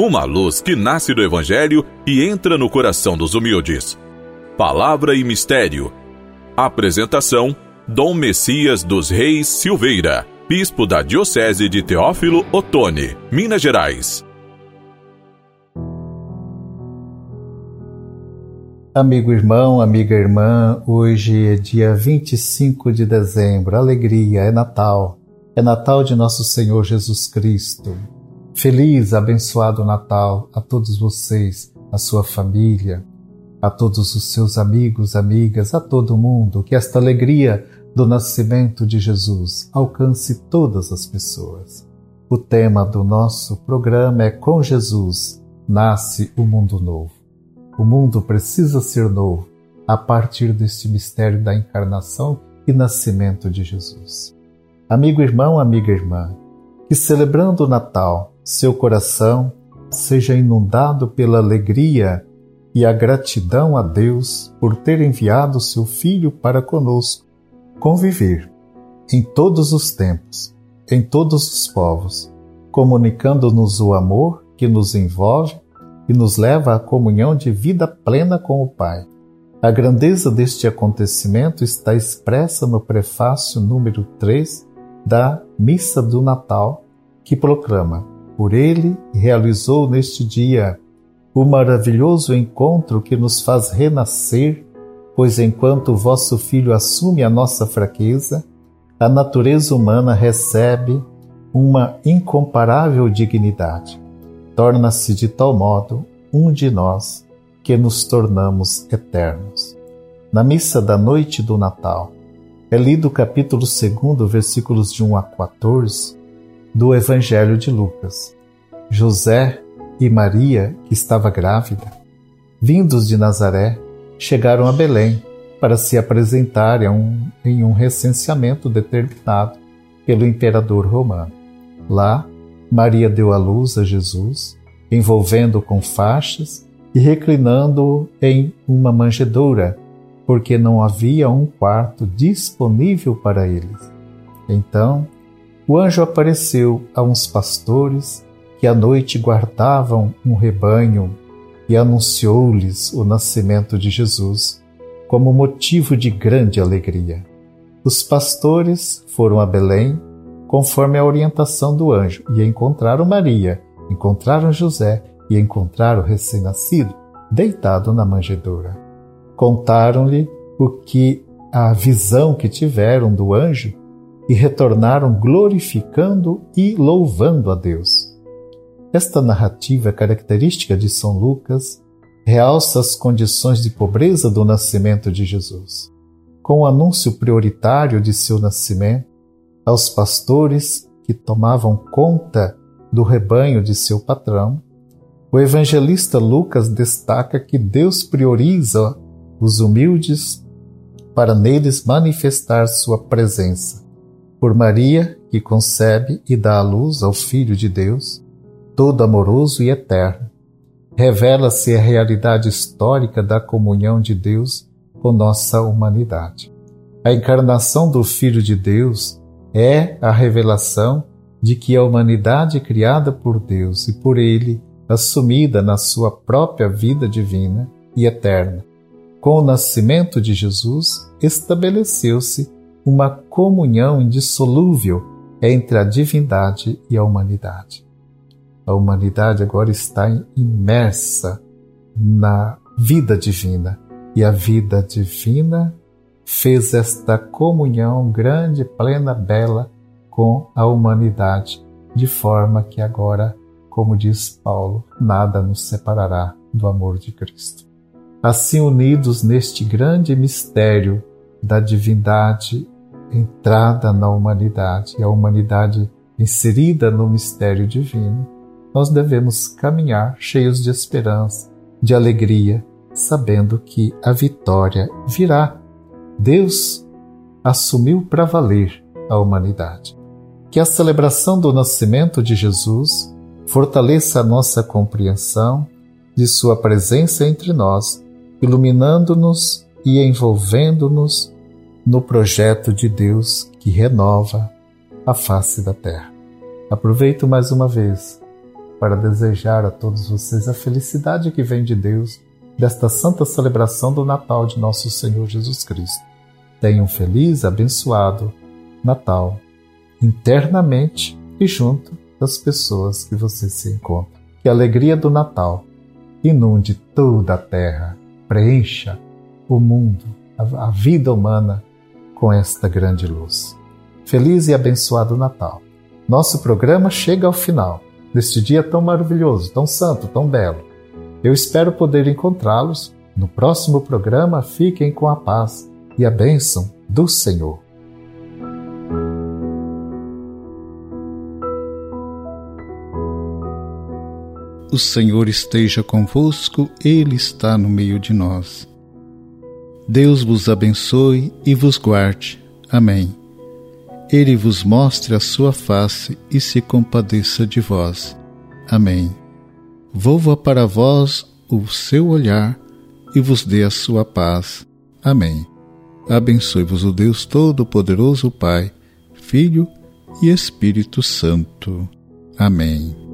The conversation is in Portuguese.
uma luz que nasce do Evangelho e entra no coração dos humildes. Palavra e Mistério. Apresentação: Dom Messias dos Reis Silveira, Bispo da Diocese de Teófilo Otoni, Minas Gerais. Amigo irmão, amiga irmã, hoje é dia 25 de dezembro, alegria, é Natal. É Natal de nosso Senhor Jesus Cristo. Feliz, abençoado Natal a todos vocês, a sua família, a todos os seus amigos, amigas, a todo mundo. Que esta alegria do nascimento de Jesus alcance todas as pessoas. O tema do nosso programa é Com Jesus nasce o mundo novo. O mundo precisa ser novo a partir deste mistério da encarnação e nascimento de Jesus. Amigo irmão, amiga irmã, que celebrando o Natal seu coração seja inundado pela alegria e a gratidão a Deus por ter enviado seu Filho para conosco conviver em todos os tempos, em todos os povos, comunicando-nos o amor que nos envolve e nos leva à comunhão de vida plena com o Pai. A grandeza deste acontecimento está expressa no prefácio número 3 da Missa do Natal, que proclama: por ele realizou neste dia o maravilhoso encontro que nos faz renascer, pois enquanto o vosso Filho assume a nossa fraqueza, a natureza humana recebe uma incomparável dignidade. Torna-se de tal modo um de nós que nos tornamos eternos. Na missa da noite do Natal, é lido o capítulo 2, versículos de 1 a 14, do Evangelho de Lucas. José e Maria, que estava grávida, vindos de Nazaré, chegaram a Belém para se apresentarem um, em um recenseamento determinado pelo imperador romano. Lá, Maria deu à luz a Jesus, envolvendo-o com faixas e reclinando-o em uma manjedoura, porque não havia um quarto disponível para eles. Então, o anjo apareceu a uns pastores que à noite guardavam um rebanho e anunciou-lhes o nascimento de Jesus como motivo de grande alegria. Os pastores foram a Belém conforme a orientação do anjo e encontraram Maria, encontraram José e encontraram o recém-nascido deitado na manjedoura. Contaram-lhe o que a visão que tiveram do anjo e retornaram glorificando e louvando a Deus. Esta narrativa característica de São Lucas realça as condições de pobreza do nascimento de Jesus. Com o anúncio prioritário de seu nascimento, aos pastores que tomavam conta do rebanho de seu patrão, o evangelista Lucas destaca que Deus prioriza os humildes para neles manifestar sua presença por Maria, que concebe e dá à luz ao Filho de Deus, todo amoroso e eterno, revela-se a realidade histórica da comunhão de Deus com nossa humanidade. A encarnação do Filho de Deus é a revelação de que a humanidade criada por Deus e por Ele, assumida na sua própria vida divina e eterna, com o nascimento de Jesus, estabeleceu-se uma comunhão indissolúvel entre a divindade e a humanidade. A humanidade agora está imersa na vida divina e a vida divina fez esta comunhão grande, plena, bela com a humanidade, de forma que agora, como diz Paulo, nada nos separará do amor de Cristo. Assim, unidos neste grande mistério da divindade entrada na humanidade e a humanidade inserida no mistério divino, nós devemos caminhar cheios de esperança, de alegria, sabendo que a vitória virá. Deus assumiu para valer a humanidade. Que a celebração do nascimento de Jesus fortaleça a nossa compreensão de Sua presença entre nós, iluminando-nos e envolvendo-nos no projeto de Deus que renova a face da terra. Aproveito mais uma vez para desejar a todos vocês a felicidade que vem de Deus desta santa celebração do Natal de nosso Senhor Jesus Cristo. Tenham um feliz, abençoado Natal, internamente e junto das pessoas que você se encontra. Que a alegria do Natal inunde toda a terra, preencha o mundo, a vida humana com esta grande luz. Feliz e abençoado Natal. Nosso programa chega ao final deste dia tão maravilhoso, tão santo, tão belo. Eu espero poder encontrá-los no próximo programa. Fiquem com a paz e a bênção do Senhor. O Senhor esteja convosco, Ele está no meio de nós. Deus vos abençoe e vos guarde. Amém ele vos mostre a sua face e se compadeça de vós. Amém. Volva para vós o seu olhar e vos dê a sua paz. Amém. Abençoe-vos o Deus Todo-Poderoso, Pai, Filho e Espírito Santo. Amém.